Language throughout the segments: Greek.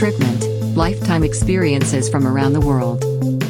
Tripment, lifetime experiences from around the world.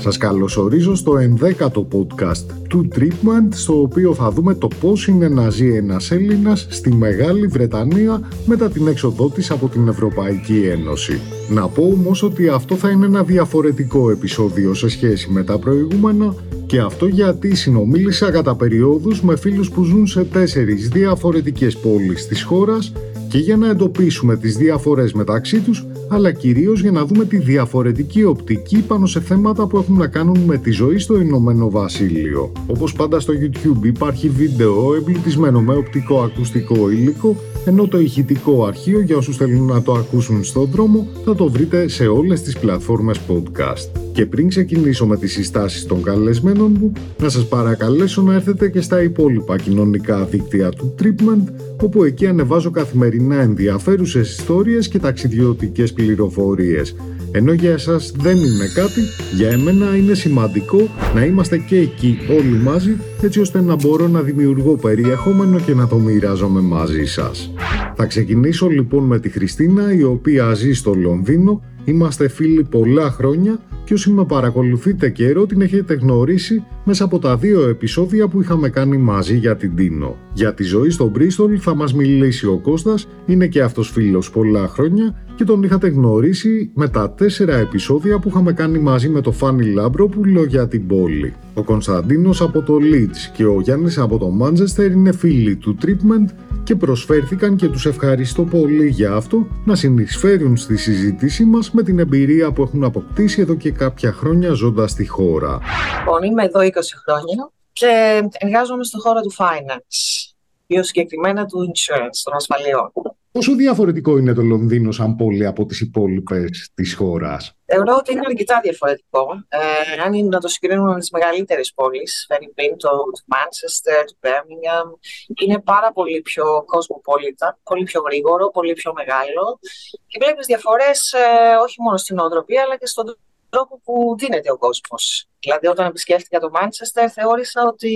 Σας καλωσορίζω στο 11ο podcast του Treatment, στο οποίο θα δούμε το πώς είναι να ζει ένας Έλληνας στη Μεγάλη Βρετανία μετά την έξοδό της από την Ευρωπαϊκή Ένωση. Να πω όμως ότι αυτό θα είναι ένα διαφορετικό επεισόδιο σε σχέση με τα προηγούμενα και αυτό γιατί συνομίλησα κατά περιόδους με φίλους που ζουν σε τέσσερις διαφορετικές πόλεις της χώρας και για να εντοπίσουμε τις διαφορές μεταξύ τους, αλλά κυρίως για να δούμε τη διαφορετική οπτική πάνω σε θέματα που έχουν να κάνουν με τη ζωή στο Ηνωμένο Βασίλειο. Όπως πάντα στο YouTube υπάρχει βίντεο εμπλουτισμένο με οπτικό ακουστικό υλικό, ενώ το ηχητικό αρχείο για όσους θέλουν να το ακούσουν στον δρόμο θα το βρείτε σε όλες τις πλατφόρμες podcast. Και πριν ξεκινήσω με τις συστάσεις των καλεσμένων μου, να σας παρακαλέσω να έρθετε και στα υπόλοιπα κοινωνικά δίκτυα του Tripment, όπου εκεί ανεβάζω καθημερινά ενδιαφέρουσες ιστορίες και ταξιδιωτικές πληροφορίες. Ενώ για εσάς δεν είναι κάτι, για εμένα είναι σημαντικό να είμαστε και εκεί όλοι μαζί, έτσι ώστε να μπορώ να δημιουργώ περιεχόμενο και να το μοιράζομαι μαζί σας. Θα ξεκινήσω λοιπόν με τη Χριστίνα, η οποία ζει στο Λονδίνο Είμαστε φίλοι πολλά χρόνια και όσοι με παρακολουθείτε καιρό την έχετε γνωρίσει μέσα από τα δύο επεισόδια που είχαμε κάνει μαζί για την Τίνο. Για τη ζωή στο Μπρίστολ θα μας μιλήσει ο Κώστας, είναι και αυτός φίλος πολλά χρόνια και τον είχατε γνωρίσει με τα τέσσερα επεισόδια που είχαμε κάνει μαζί με το Φάνι Λάμπροπουλο για την πόλη. Ο Κωνσταντίνος από το Leeds και ο Γιάννης από το Manchester είναι φίλοι του Treatment και προσφέρθηκαν και τους ευχαριστώ πολύ για αυτό να συνεισφέρουν στη συζήτησή μας με την εμπειρία που έχουν αποκτήσει εδώ και κάποια χρόνια ζώντας στη χώρα. Λοιπόν, είμαι εδώ 20 χρόνια και εργάζομαι στον χώρο του finance, πιο συγκεκριμένα του insurance, των ασφαλιών. Πόσο διαφορετικό είναι το Λονδίνο σαν πόλη από τις υπόλοιπες της χώρας; Θεωρώ ότι είναι αρκετά διαφορετικό. Ε, αν είναι να το συγκρίνουμε με τις μεγαλύτερες πόλεις, Φερρυπίν, το Manchester, το Birmingham, είναι πάρα πολύ πιο κοσμοπόλητα, πολύ πιο γρήγορο, πολύ πιο μεγάλο και βλέπεις διαφορές ε, όχι μόνο στην νοοτροπία αλλά και στον τρόπο που δίνεται ο κόσμος. Δηλαδή όταν επισκέφτηκα το Manchester θεώρησα ότι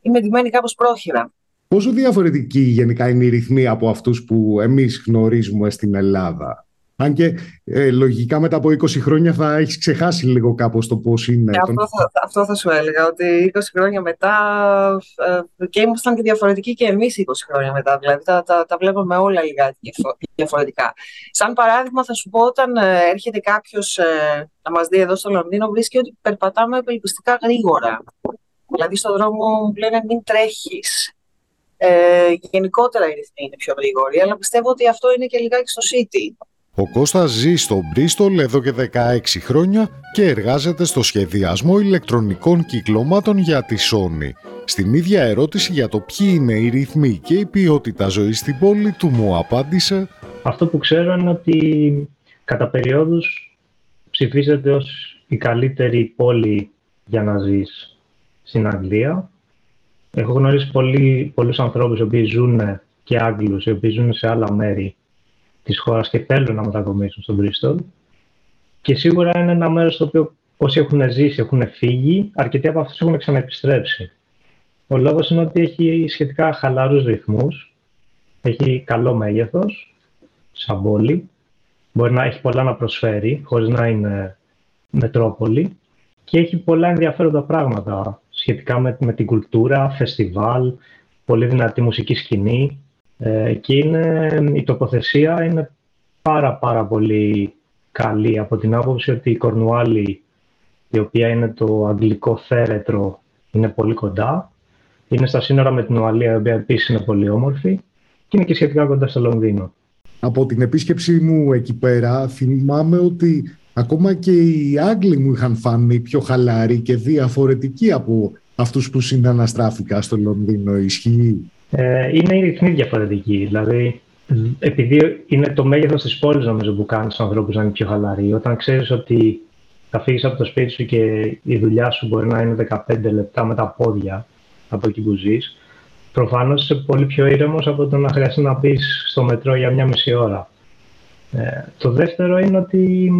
είμαι ντυμένη κάπως πρόχειρα. Πόσο διαφορετική γενικά είναι η ρυθμή από αυτούς που εμείς γνωρίζουμε στην Ελλάδα; Αν και ε, λογικά μετά από 20 χρόνια θα έχεις ξεχάσει λίγο κάπως το πώς είναι. Ε, αυτό, θα, αυτό θα σου έλεγα, ότι 20 χρόνια μετά ε, και ήμασταν και διαφορετικοί και εμείς 20 χρόνια μετά. Δηλαδή τα, τα, τα βλέπαμε όλα λίγα διαφορετικά. Σαν παράδειγμα θα σου πω όταν ε, έρχεται κάποιος ε, να μας δει εδώ στο Λονδίνο βρίσκει ότι περπατάμε απελπιστικά γρήγορα. Δηλαδή στον δρόμο μου λένε μην τρέχεις, ε, γενικότερα η ρυθμή είναι πιο γρήγορη, αλλά πιστεύω ότι αυτό είναι και λιγάκι στο City. Ο Κώστας ζει στο Μπρίστολ εδώ και 16 χρόνια και εργάζεται στο σχεδιασμό ηλεκτρονικών κυκλωμάτων για τη Sony. Στην ίδια ερώτηση για το ποιοι είναι οι ρυθμοί και η ποιότητα ζωής στην πόλη του μου απάντησε Αυτό που ξέρω είναι ότι κατά περιόδους ψηφίζεται ως η καλύτερη πόλη για να ζεις στην Αγγλία Έχω γνωρίσει πολλοί, πολλούς ανθρώπους οι οποίοι ζουν και Άγγλους, οι οποίοι ζουν σε άλλα μέρη της χώρας και θέλουν να μετακομίσουν στον Bristol. Και σίγουρα είναι ένα μέρος στο οποίο όσοι έχουν ζήσει, έχουν φύγει, αρκετοί από αυτούς έχουν ξαναεπιστρέψει. Ο λόγος είναι ότι έχει σχετικά χαλαρούς ρυθμούς, έχει καλό μέγεθος, σαν πόλη, μπορεί να έχει πολλά να προσφέρει, χωρίς να είναι μετρόπολη και έχει πολλά ενδιαφέροντα πράγματα σχετικά με, με την κουλτούρα, φεστιβάλ, πολύ δυνατή μουσική σκηνή ε, και είναι, η τοποθεσία είναι πάρα πάρα πολύ καλή από την άποψη ότι η Κορνουάλη, η οποία είναι το αγγλικό θέρετρο, είναι πολύ κοντά. Είναι στα σύνορα με την Ουαλία, η οποία επίσης είναι πολύ όμορφη και είναι και σχετικά κοντά στο Λονδίνο. Από την επίσκεψή μου εκεί πέρα θυμάμαι ότι Ακόμα και οι Άγγλοι μου είχαν φανεί πιο χαλαροί και διαφορετικοί από αυτούς που συναναστράφηκα στο Λονδίνο. Ισχύει; Ε, είναι η ρυθμή διαφορετική. Δηλαδή, επειδή είναι το μέγεθος της πόλης, νομίζω, που κάνεις του ανθρώπους να είναι πιο χαλαροί. Όταν ξέρεις ότι θα φύγεις από το σπίτι σου και η δουλειά σου μπορεί να είναι 15 λεπτά με τα πόδια από εκεί που ζεις, προφανώς είσαι πολύ πιο ήρεμος από το να χρειαστεί να μπει στο μετρό για μια μισή ώρα. Ε, το δεύτερο είναι ότι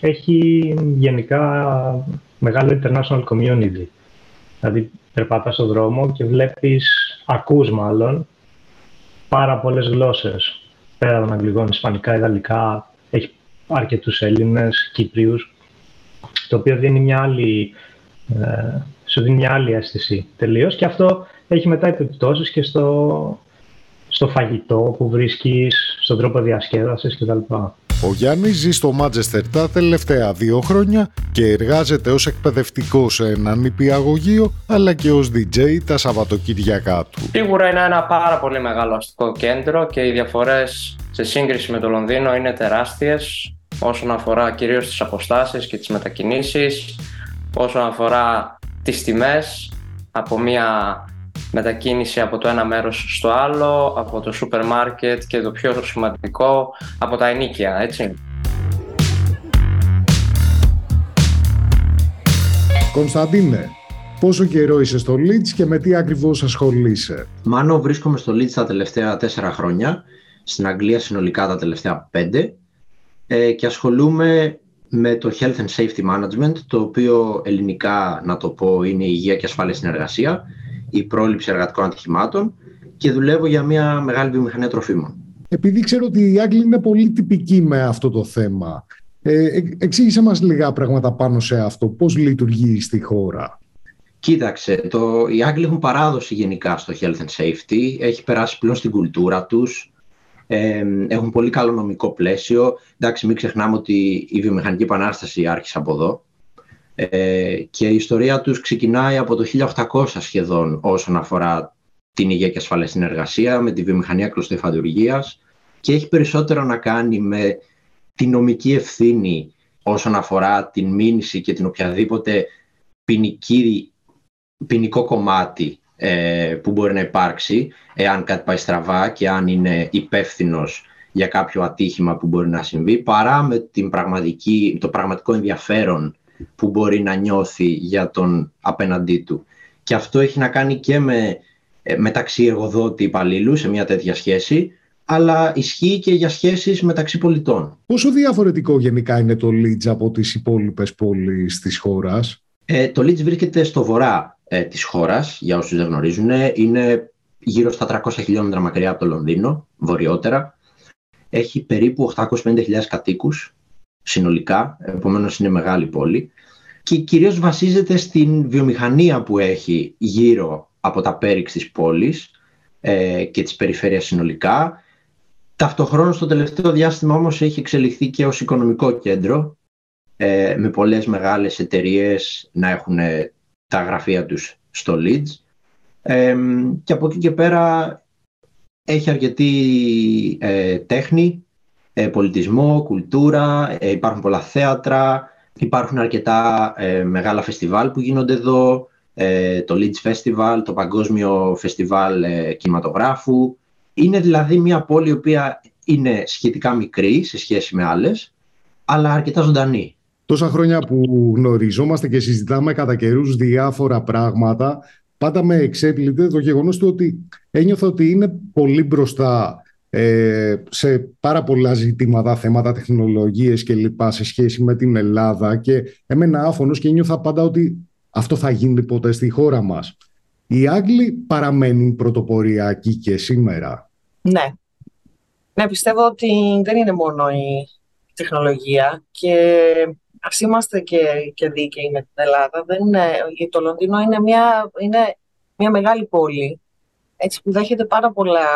έχει γενικά μεγάλο international community. Δηλαδή, περπατάς στον δρόμο και βλέπεις, ακούς μάλλον, πάρα πολλές γλώσσες. Πέρα των αγγλικών, ισπανικά, ιδαλικά, έχει αρκετούς Έλληνες, Κύπριους, το οποίο δίνει μια άλλη, ε, σου δίνει μια άλλη αίσθηση τελείως και αυτό έχει μετά επιπτώσεις και στο, στο φαγητό που βρίσκεις, στον τρόπο διασκέδασης κτλ. Ο Γιάννης ζει στο Μάτζεστερ τα τελευταία δύο χρόνια και εργάζεται ως εκπαιδευτικό σε ένα νηπιαγωγείο αλλά και ως DJ τα Σαββατοκύριακά του. Σίγουρα είναι ένα πάρα πολύ μεγάλο αστικό κέντρο και οι διαφορές σε σύγκριση με το Λονδίνο είναι τεράστιες όσον αφορά κυρίως τις αποστάσεις και τις μετακινήσεις, όσον αφορά τις τιμές από μια μετακίνηση από το ένα μέρος στο άλλο, από το σούπερ μάρκετ και το πιο σημαντικό, από τα ενίκια, έτσι. Κωνσταντίνε, πόσο καιρό είσαι στο Leeds και με τι ακριβώς ασχολείσαι; Μάνο, βρίσκομαι στο Leeds τα τελευταία τέσσερα χρόνια, στην Αγγλία συνολικά τα τελευταία πέντε ε, και ασχολούμαι με το Health and Safety Management, το οποίο ελληνικά, να το πω, είναι η υγεία και ασφάλεια στην εργασία η πρόληψη εργατικών ατυχημάτων και δουλεύω για μια μεγάλη βιομηχανία τροφίμων. Επειδή ξέρω ότι οι Άγγλοι είναι πολύ τυπικοί με αυτό το θέμα, ε, εξήγησε μας λίγα πράγματα πάνω σε αυτό. Πώς λειτουργεί στη χώρα; Κοίταξε, το, οι Άγγλοι έχουν παράδοση γενικά στο health and safety. Έχει περάσει πλέον στην κουλτούρα τους. Ε, έχουν πολύ καλό νομικό πλαίσιο. Εντάξει, μην ξεχνάμε ότι η βιομηχανική επανάσταση άρχισε από εδώ. Ε, και η ιστορία τους ξεκινάει από το 1800 σχεδόν όσον αφορά την υγεία και ασφάλεια στην εργασία, με τη βιομηχανία κλωστοϊφαντουργίας και έχει περισσότερο να κάνει με τη νομική ευθύνη όσον αφορά την μήνυση και την οποιαδήποτε ποινική, ποινικό κομμάτι ε, που μπορεί να υπάρξει εάν κάτι πάει στραβά και αν είναι υπεύθυνος για κάποιο ατύχημα που μπορεί να συμβεί παρά με την πραγματική, το πραγματικό ενδιαφέρον που μπορεί να νιώθει για τον απέναντί του. Και αυτό έχει να κάνει και με ε, μεταξύ εργοδότη υπαλλήλου σε μια τέτοια σχέση, αλλά ισχύει και για σχέσεις μεταξύ πολιτών. Πόσο διαφορετικό γενικά είναι το Leeds από τις υπόλοιπες πόλεις της χώρας; Ε, το Leeds βρίσκεται στο βορρά ε, της χώρας, για όσους δεν γνωρίζουν. Είναι γύρω στα 300 χιλιόμετρα μακριά από το Λονδίνο, βορειότερα. Έχει περίπου 850.000 κατοίκους συνολικά, επομένως είναι μεγάλη πόλη και κυρίως βασίζεται στην βιομηχανία που έχει γύρω από τα πέριξ της πόλης ε, και της περιφέρειας συνολικά. Ταυτοχρόνως στο τελευταίο διάστημα όμως έχει εξελιχθεί και ως οικονομικό κέντρο ε, με πολλές μεγάλες εταιρείες να έχουν τα γραφεία τους στο Leeds ε, και από εκεί και πέρα έχει αρκετή ε, τέχνη ε, πολιτισμό, κουλτούρα, ε, υπάρχουν πολλά θέατρα, υπάρχουν αρκετά ε, μεγάλα φεστιβάλ που γίνονται εδώ, το Leeds Festival, το Παγκόσμιο Φεστιβάλ Κινηματογράφου. Είναι δηλαδή μια πόλη η οποία είναι σχετικά μικρή σε σχέση με άλλες, αλλά αρκετά ζωντανή. Τόσα χρόνια που γνωριζόμαστε και συζητάμε κατά καιρούς διάφορα πράγματα, πάντα με εξέπλητε το γεγονός του ότι ένιωθα ότι είναι πολύ μπροστά ε, σε πάρα πολλά ζητήματα, θέματα τεχνολογίες και λοιπά σε σχέση με την Ελλάδα και έμενα άφωνος και νιώθα πάντα ότι αυτό θα γίνει ποτέ στη χώρα μας. Οι Άγγλοι παραμένουν πρωτοποριακοί και σήμερα. Ναι. Ναι, πιστεύω ότι δεν είναι μόνο η τεχνολογία και ας είμαστε και, και δίκαιοι με την Ελλάδα. Δεν είναι, το Λονδίνο είναι μια, είναι μια μεγάλη πόλη έτσι, που δέχεται πάρα πολλά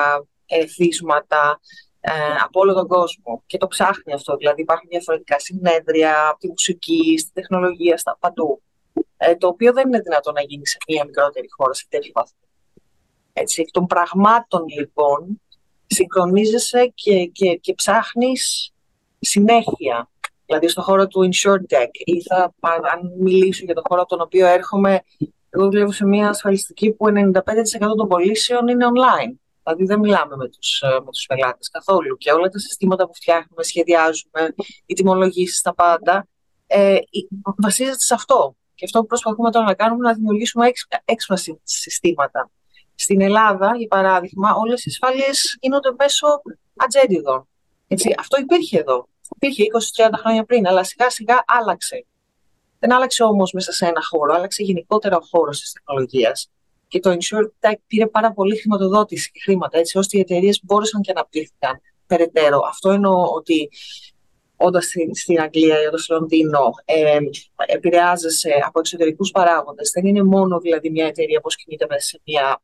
ερεθίσματα ε, από όλο τον κόσμο και το ψάχνει αυτό. Δηλαδή υπάρχουν διαφορετικά συνέδρια από τη μουσική, στη τεχνολογία, στα παντού. Ε, το οποίο δεν είναι δυνατό να γίνει σε μια μικρότερη χώρα σε τέτοιο βαθμό. Έτσι, εκ των πραγμάτων λοιπόν συγχρονίζεσαι και, και, και ψάχνεις συνέχεια. Δηλαδή στον χώρο του Insured Tech ή θα, αν μιλήσω για τον χώρο από τον οποίο έρχομαι, εγώ δουλεύω σε μια ασφαλιστική που 95% των πωλήσεων είναι online. Δηλαδή δεν μιλάμε με τους, ε, με τους πελάτες καθόλου και όλα τα συστήματα που φτιάχνουμε, σχεδιάζουμε, οι τιμολογήσεις, τα πάντα, ε, βασίζεται σε αυτό. Και αυτό που προσπαθούμε τώρα να κάνουμε είναι να δημιουργήσουμε έξυπνα συστήματα. Στην Ελλάδα, για παράδειγμα, όλες οι ασφάλειες γίνονται μέσω ατζέντιδων. Έτσι, αυτό υπήρχε εδώ. Υπήρχε 20-30 χρόνια πριν, αλλά σιγά σιγά άλλαξε. Δεν άλλαξε όμως μέσα σε ένα χώρο, άλλαξε γενικότερα ο χώρος της τεχνολογίας και το InsurTech πήρε πάρα πολύ χρηματοδότηση και χρήματα, έτσι ώστε οι εταιρείες μπόρεσαν και αναπτύχθηκαν περαιτέρω. Αυτό εννοώ ότι όντας στην, στην Αγγλία ή στο Λονδίνο, ε, επηρεάζεσαι από εξωτερικούς παράγοντες. Δεν είναι μόνο δηλαδή μια εταιρεία που κινείται μέσα σε μια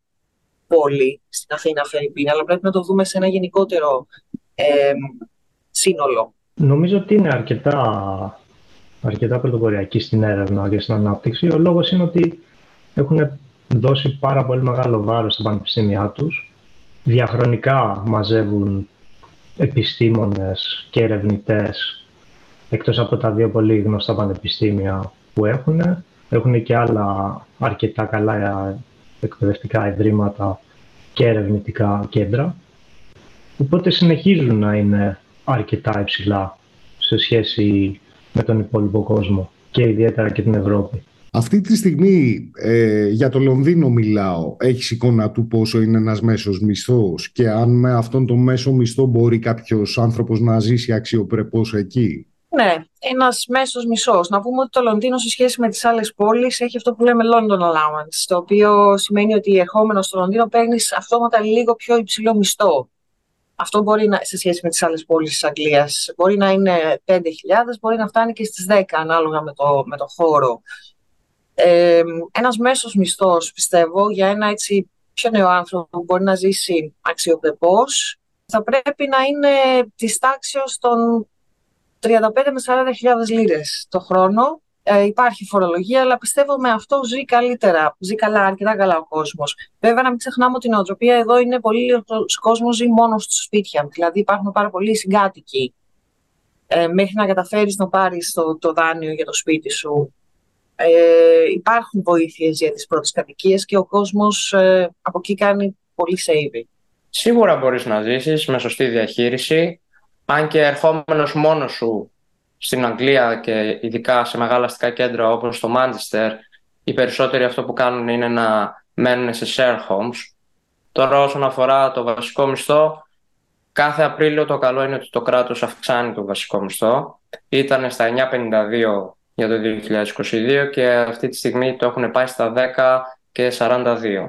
πόλη, στην Αθήνα, Φερρυπίνα, αλλά πρέπει να το δούμε σε ένα γενικότερο ε, σύνολο. Νομίζω ότι είναι αρκετά, αρκετά πρωτοποριακή στην έρευνα και στην ανάπτυξη. Ο λόγος είναι ότι έχουν δώσει πάρα πολύ μεγάλο βάρος στα πανεπιστήμια τους. Διαχρονικά μαζεύουν επιστήμονες και ερευνητές εκτός από τα δύο πολύ γνωστά πανεπιστήμια που έχουν. Έχουν και άλλα αρκετά καλά εκπαιδευτικά ιδρύματα και ερευνητικά κέντρα. Οπότε συνεχίζουν να είναι αρκετά υψηλά σε σχέση με τον υπόλοιπο κόσμο και ιδιαίτερα και την Ευρώπη. Αυτή τη στιγμή ε, για το Λονδίνο μιλάω. Έχεις εικόνα του πόσο είναι ένας μέσος μισθός; Και αν με αυτόν τον μέσο μισθό μπορεί κάποιος άνθρωπος να ζήσει αξιοπρεπώς εκεί; Ναι, ένας μέσος μισό. Να πούμε ότι το Λονδίνο σε σχέση με τις άλλες πόλεις έχει αυτό που λέμε London Allowance, το οποίο σημαίνει ότι ερχόμενος στο Λονδίνο παίρνεις αυτόματα λίγο πιο υψηλό μισθό. Αυτό μπορεί να, σε σχέση με τις άλλες πόλεις της Αγγλίας, μπορεί να είναι 5.000, μπορεί να φτάνει και στις 10 ανάλογα με το, με το χώρο. Ε, ένας μέσος μισθός, πιστεύω, για ένα έτσι πιο νέο άνθρωπο που μπορεί να ζήσει αξιοπρεπώς, θα πρέπει να είναι της τάξης των 35 με 40.000 λίρες το χρόνο ε, υπάρχει φορολογία, αλλά πιστεύω με αυτό ζει καλύτερα. Ζει καλά, αρκετά καλά ο κόσμος. Βέβαια, να μην ξεχνάμε ότι η νοοτροπία εδώ είναι πολύ. κόσμος ζει μόνος στο σπίτια. Δηλαδή, υπάρχουν πάρα πολλοί συγκάτοικοι. Ε, μέχρι να καταφέρεις να πάρεις το, το δάνειο για το σπίτι σου. Ε, υπάρχουν βοήθειες για τις πρώτες κατοικίες και ο κόσμος ε, από εκεί κάνει πολύ saving. Σίγουρα μπορείς να ζήσεις με σωστή διαχείριση. Αν και ερχόμενος μόνος σου στην Αγγλία και ειδικά σε μεγάλα αστικά κέντρα όπως το Manchester, οι περισσότεροι αυτό που κάνουν είναι να μένουν σε share homes. Τώρα όσον αφορά το βασικό μισθό, κάθε Απρίλιο το καλό είναι ότι το κράτος αυξάνει το βασικό μισθό. Ήταν στα 9,52 για το 2022 και αυτή τη στιγμή το έχουν πάει στα 10 και 42.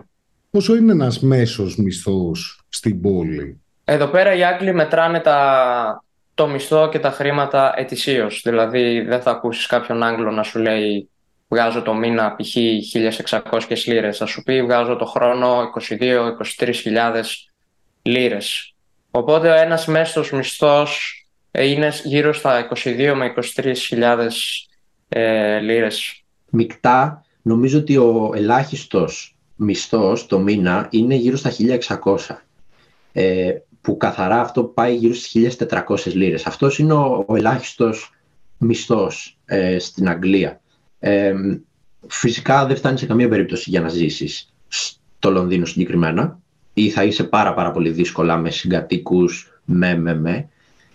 Πόσο είναι ένας μέσος μισθός στην πόλη; Εδώ πέρα οι Άγγλοι μετράνε τα το μισθό και τα χρήματα ετησίως. Δηλαδή, δεν θα ακούσεις κάποιον Άγγλο να σου λέει βγάζω το μήνα π.χ. 1.600 λίρες. Θα σου πει βγάζω το χρόνο 22-23 λίρες. Οπότε ο ένας μέσος μισθός είναι γύρω στα 22 με 23 ε, λίρες. Μικτά, νομίζω ότι ο ελάχιστος μισθός το μήνα είναι γύρω στα 1.600. Ε, που καθαρά αυτό πάει γύρω στις 1.400 λίρες. Αυτός είναι ο, ο ελάχιστος μισθός ε, στην Αγγλία. Ε, φυσικά δεν φτάνει σε καμία περίπτωση για να ζήσεις στο Λονδίνο συγκεκριμένα ή θα είσαι πάρα πάρα πολύ δύσκολα με συγκατοίκους, με με με.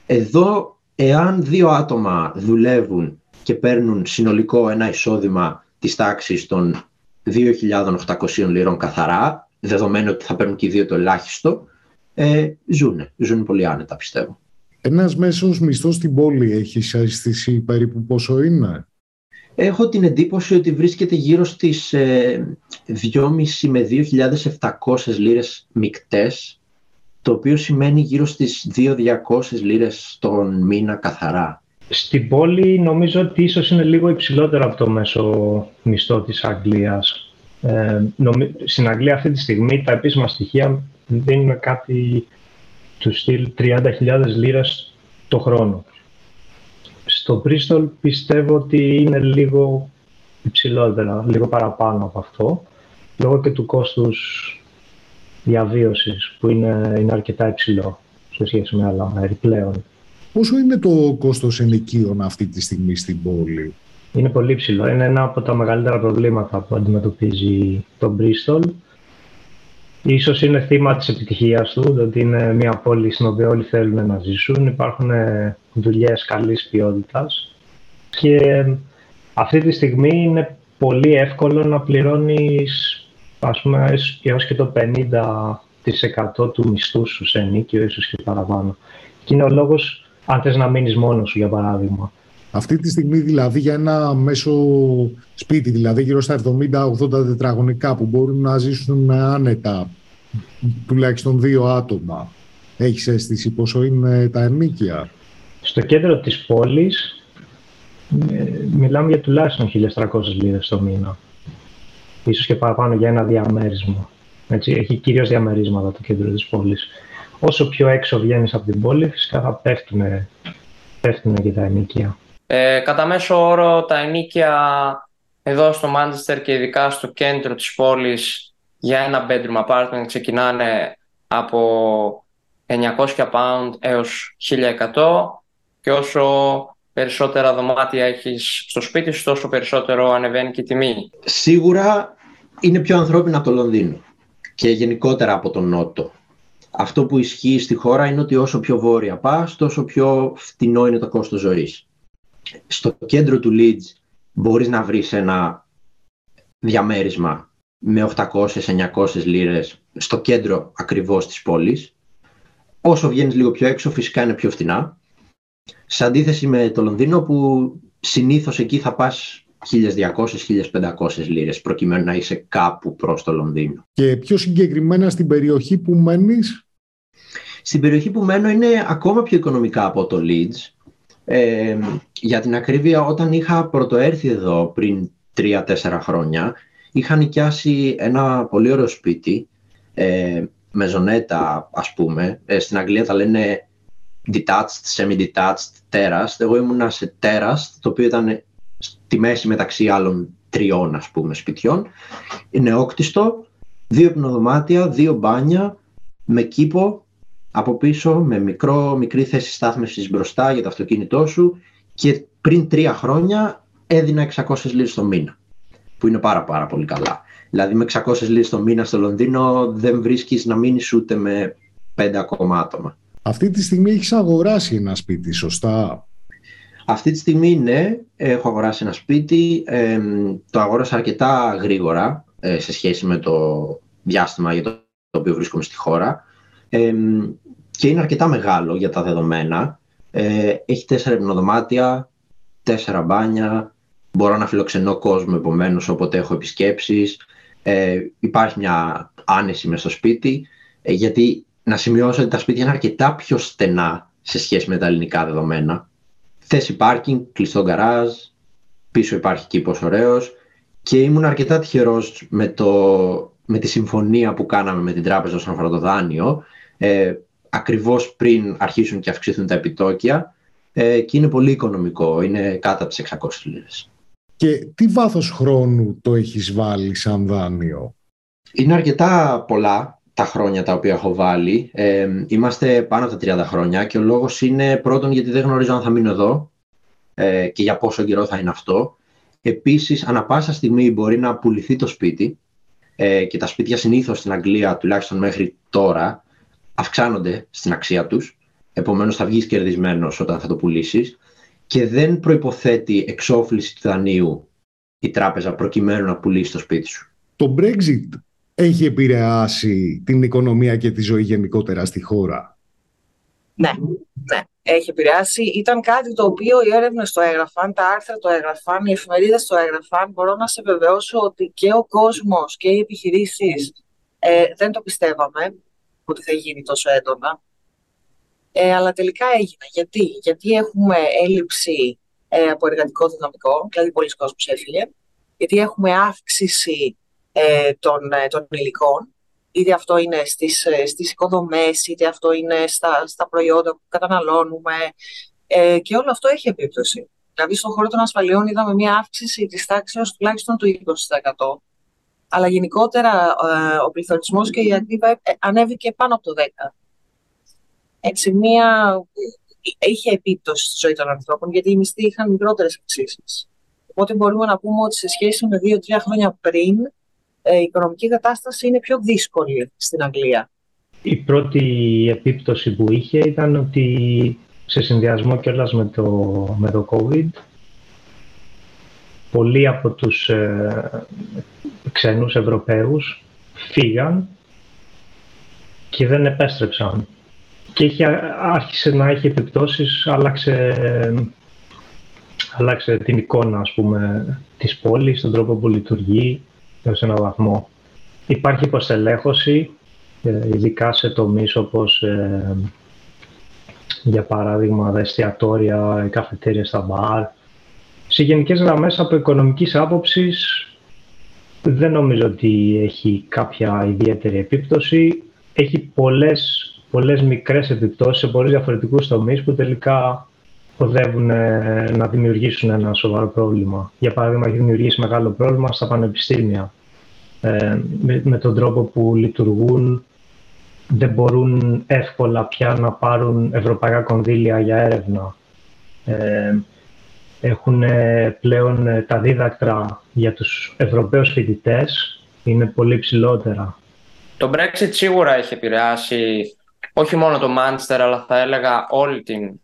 Εδώ, εάν δύο άτομα δουλεύουν και παίρνουν συνολικό ένα εισόδημα της τάξης των 2.800 λίρων καθαρά, δεδομένου ότι θα παίρνουν και οι δύο το ελάχιστο, ε, ζουν. Ζουν πολύ άνετα, πιστεύω. Ένας μέσος μισθός στην πόλη έχει αισθήσει περίπου πόσο είναι; Έχω την εντύπωση ότι βρίσκεται γύρω στις ε, 2.500 με 2.700 λίρες μικτές, το οποίο σημαίνει γύρω στις 2.200 λίρες τον μήνα καθαρά. Στην πόλη νομίζω ότι ίσως είναι λίγο υψηλότερο από το μέσο μισθό της Αγγλίας. Ε, Στην Αγγλία αυτή τη στιγμή τα επίσημα στοιχεία δίνουμε κάτι του στυλ 30.000 λίρες το χρόνο. Στο Bristol πιστεύω ότι είναι λίγο υψηλότερα, λίγο παραπάνω από αυτό, λόγω και του κόστους διαβίωσης που είναι, είναι αρκετά υψηλό σε σχέση με άλλα μέρη πλέον. Πόσο είναι το κόστος ενοικίων αυτή τη στιγμή στην πόλη; Είναι πολύ ψηλό. Είναι ένα από τα μεγαλύτερα προβλήματα που αντιμετωπίζει το Bristol Ίσως είναι θύμα της επιτυχίας του, ότι είναι μια πόλη στην οποία όλοι θέλουν να ζήσουν. Υπάρχουν ε, δουλειές καλής ποιότητας και ε, αυτή τη στιγμή είναι πολύ εύκολο να πληρώνεις ας πούμε έως και το 50% του μισθού σου σε νίκιο, ίσως και παραπάνω. Και είναι ο λόγος αν θες να μείνεις μόνος σου, για παράδειγμα. Αυτή τη στιγμή δηλαδή για ένα μέσο σπίτι, δηλαδή γύρω στα 70-80 τετραγωνικά που μπορούν να ζήσουν άνετα τουλάχιστον δύο άτομα. Έχεις αίσθηση πόσο είναι τα ενίκια. Στο κέντρο της πόλης ε, μιλάμε για τουλάχιστον 1.300 λίρες το μήνα. Ίσως και παραπάνω για ένα διαμέρισμα. Έτσι, έχει κυρίως διαμερίσματα το κέντρο της πόλης. Όσο πιο έξω βγαίνεις από την πόλη, φυσικά θα πέφτουν, πέφτουν και τα ενίκια. Ε, κατά μέσο όρο, τα ενίκια εδώ στο Μάντσεστερ και ειδικά στο κέντρο της πόλης για ένα bedroom apartment ξεκινάνε από 900 pound έως 1100 και όσο περισσότερα δωμάτια έχεις στο σπίτι σου, τόσο περισσότερο ανεβαίνει και η τιμή. Σίγουρα είναι πιο ανθρώπινο από το Λονδίνο και γενικότερα από τον Νότο. Αυτό που ισχύει στη χώρα είναι ότι όσο πιο βόρεια πας, τόσο πιο φτηνό είναι το κόστος ζωής. Στο κέντρο του Leeds μπορείς να βρεις ένα διαμέρισμα με 800-900 λίρες στο κέντρο ακριβώς της πόλης. Όσο βγαίνεις λίγο πιο έξω φυσικά είναι πιο φτηνά. Σε αντίθεση με το Λονδίνο που συνήθως εκεί θα πας 1200-1500 λίρες προκειμένου να είσαι κάπου προς το Λονδίνο. Και πιο συγκεκριμένα στην περιοχή που μένεις; Στην περιοχή που μένω είναι ακόμα πιο οικονομικά από το Leeds. Ε, για την ακρίβεια, όταν είχα πρωτοέρθει εδώ πριν 3-4 χρόνια, είχα νοικιάσει ένα πολύ ωραίο σπίτι, ε, με ζωνέτα ας πούμε. Ε, στην Αγγλία τα λένε detached, semi-detached, terraced. Εγώ ήμουνα σε terraced, το οποίο ήταν στη μέση μεταξύ άλλων τριών ας πούμε σπιτιών. Είναι όκτιστο, δύο υπνοδωμάτια, δύο μπάνια, με κήπο από πίσω, με μικρό, μικρή θέση στάθμευσης μπροστά για το αυτοκίνητό σου και πριν τρία χρόνια έδινα 600 λίρες το μήνα, που είναι πάρα πάρα πολύ καλά. Δηλαδή με 600 λίρες το μήνα στο Λονδίνο δεν βρίσκεις να μείνεις ούτε με πέντε ακόμα άτομα. Αυτή τη στιγμή έχεις αγοράσει ένα σπίτι, σωστά; Αυτή τη στιγμή ναι, έχω αγοράσει ένα σπίτι. το αγόρασα αρκετά γρήγορα ε, σε σχέση με το διάστημα για το, οποίο βρίσκομαι στη χώρα. και είναι αρκετά μεγάλο για τα δεδομένα. Ε, έχει τέσσερα υπνοδωμάτια, τέσσερα μπάνια. Μπορώ να φιλοξενώ κόσμο επομένως όποτε έχω επισκέψεις. Ε, υπάρχει μια άνεση μες στο σπίτι. Ε, γιατί να σημειώσω ότι τα σπίτια είναι αρκετά πιο στενά σε σχέση με τα ελληνικά δεδομένα. Θέση πάρκινγκ, κλειστό γκαράζ, πίσω υπάρχει κήπος ωραίος και ήμουν αρκετά τυχερός με, το, με τη συμφωνία που κάναμε με την τράπεζα όσον αφορά το δάνειο ε, ακριβώς πριν αρχίσουν και αυξηθούν τα επιτόκια ε, και είναι πολύ οικονομικό, είναι κάτω από τις 600 λίρες. Και τι βάθος χρόνου το έχεις βάλει σαν δάνειο; Είναι αρκετά πολλά τα χρόνια τα οποία έχω βάλει. Ε, είμαστε πάνω από τα 30 χρόνια και ο λόγος είναι πρώτον γιατί δεν γνωρίζω αν θα μείνω εδώ ε, και για πόσο καιρό θα είναι αυτό. Επίσης, ανα πάσα στιγμή μπορεί να πουληθεί το σπίτι ε, και τα σπίτια συνήθως στην Αγγλία, τουλάχιστον μέχρι τώρα, αυξάνονται στην αξία τους. Επομένως θα βγεις κερδισμένος όταν θα το πουλήσεις και δεν προϋποθέτει εξόφληση του δανείου η τράπεζα προκειμένου να πουλήσει το σπίτι σου. Το Brexit έχει επηρεάσει την οικονομία και τη ζωή γενικότερα στη χώρα; Ναι, ναι, έχει επηρεάσει. Ήταν κάτι το οποίο οι έρευνες το έγραφαν, τα άρθρα το έγραφαν, οι εφημερίδες το έγραφαν. Μπορώ να σε βεβαιώσω ότι και ο κόσμος και οι επιχειρήσεις ε, δεν το πιστεύαμε ότι θα γίνει τόσο έντονα. Ε, αλλά τελικά έγινε. Γιατί, Γιατί έχουμε έλλειψη ε, από εργατικό δυναμικό, δηλαδή πολλοί κόσμος έφυγε, γιατί έχουμε αύξηση ε, των, ε, των υλικών, είτε αυτό είναι στις, ε, στις οικοδομές, είτε αυτό είναι στα, στα προϊόντα που καταναλώνουμε ε, και όλο αυτό έχει επίπτωση. Δηλαδή στον χώρο των ασφαλιών είδαμε μια αύξηση της τάξης τουλάχιστον του 20%. Αλλά γενικότερα ο πληθωρισμός και η ακρίβεια ανέβηκε πάνω από το 10%. Έτσι, μια... είχε επίπτωση στη ζωή των ανθρώπων, γιατί οι μισθοί είχαν μικρότερες αυξήσεις. Οπότε μπορούμε να πούμε ότι σε σχέση με δύο-τρία χρόνια πριν, ε, η οικονομική κατάσταση είναι πιο δύσκολη στην Αγγλία. Η πρώτη επίπτωση που είχε ήταν ότι σε συνδυασμό κιόλας με το, με το COVID πολλοί από τους ε, ξένους Ευρωπαίους φύγαν και δεν επέστρεψαν. Και είχε, άρχισε να έχει επιπτώσεις, άλλαξε, άλλαξε την εικόνα ας πούμε, της πόλης, τον τρόπο που λειτουργεί, έως έναν βαθμό. Υπάρχει υποστελέχωση, ε, ειδικά σε τομείς όπως ε, για παράδειγμα τα εστιατόρια, οι καφετέρια στα μπαρ. Σε γενικές γραμμές από οικονομικής άποψης δεν νομίζω ότι έχει κάποια ιδιαίτερη επίπτωση. Έχει πολλές, πολλές μικρές επιπτώσεις σε πολλούς διαφορετικούς τομείς που τελικά οδεύουν ε, να δημιουργήσουν ένα σοβαρό πρόβλημα. Για παράδειγμα, έχει δημιουργήσει μεγάλο πρόβλημα στα πανεπιστήμια. Ε, με, τον τρόπο που λειτουργούν δεν μπορούν εύκολα πια να πάρουν ευρωπαϊκά κονδύλια για έρευνα. Ε, έχουν πλέον τα δίδακτρα για τους Ευρωπαίους φοιτητές είναι πολύ ψηλότερα. Το Brexit σίγουρα έχει επηρεάσει όχι μόνο το Manchester, αλλά θα έλεγα όλη την,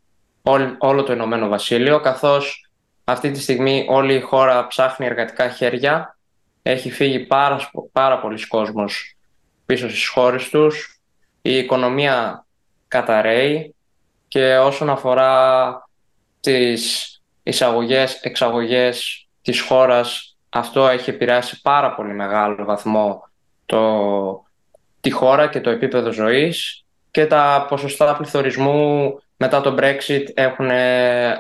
όλο το Ηνωμένο Βασίλειο, καθώς αυτή τη στιγμή όλη η χώρα ψάχνει εργατικά χέρια. Έχει φύγει πάρα, πάρα πολλοί κόσμος πίσω στις χώρες τους. Η οικονομία καταραίει και όσον αφορά τις εισαγωγές, εξαγωγές της χώρας, αυτό έχει επηρεάσει πάρα πολύ μεγάλο βαθμό το, τη χώρα και το επίπεδο ζωής και τα ποσοστά πληθωρισμού μετά το Brexit έχουν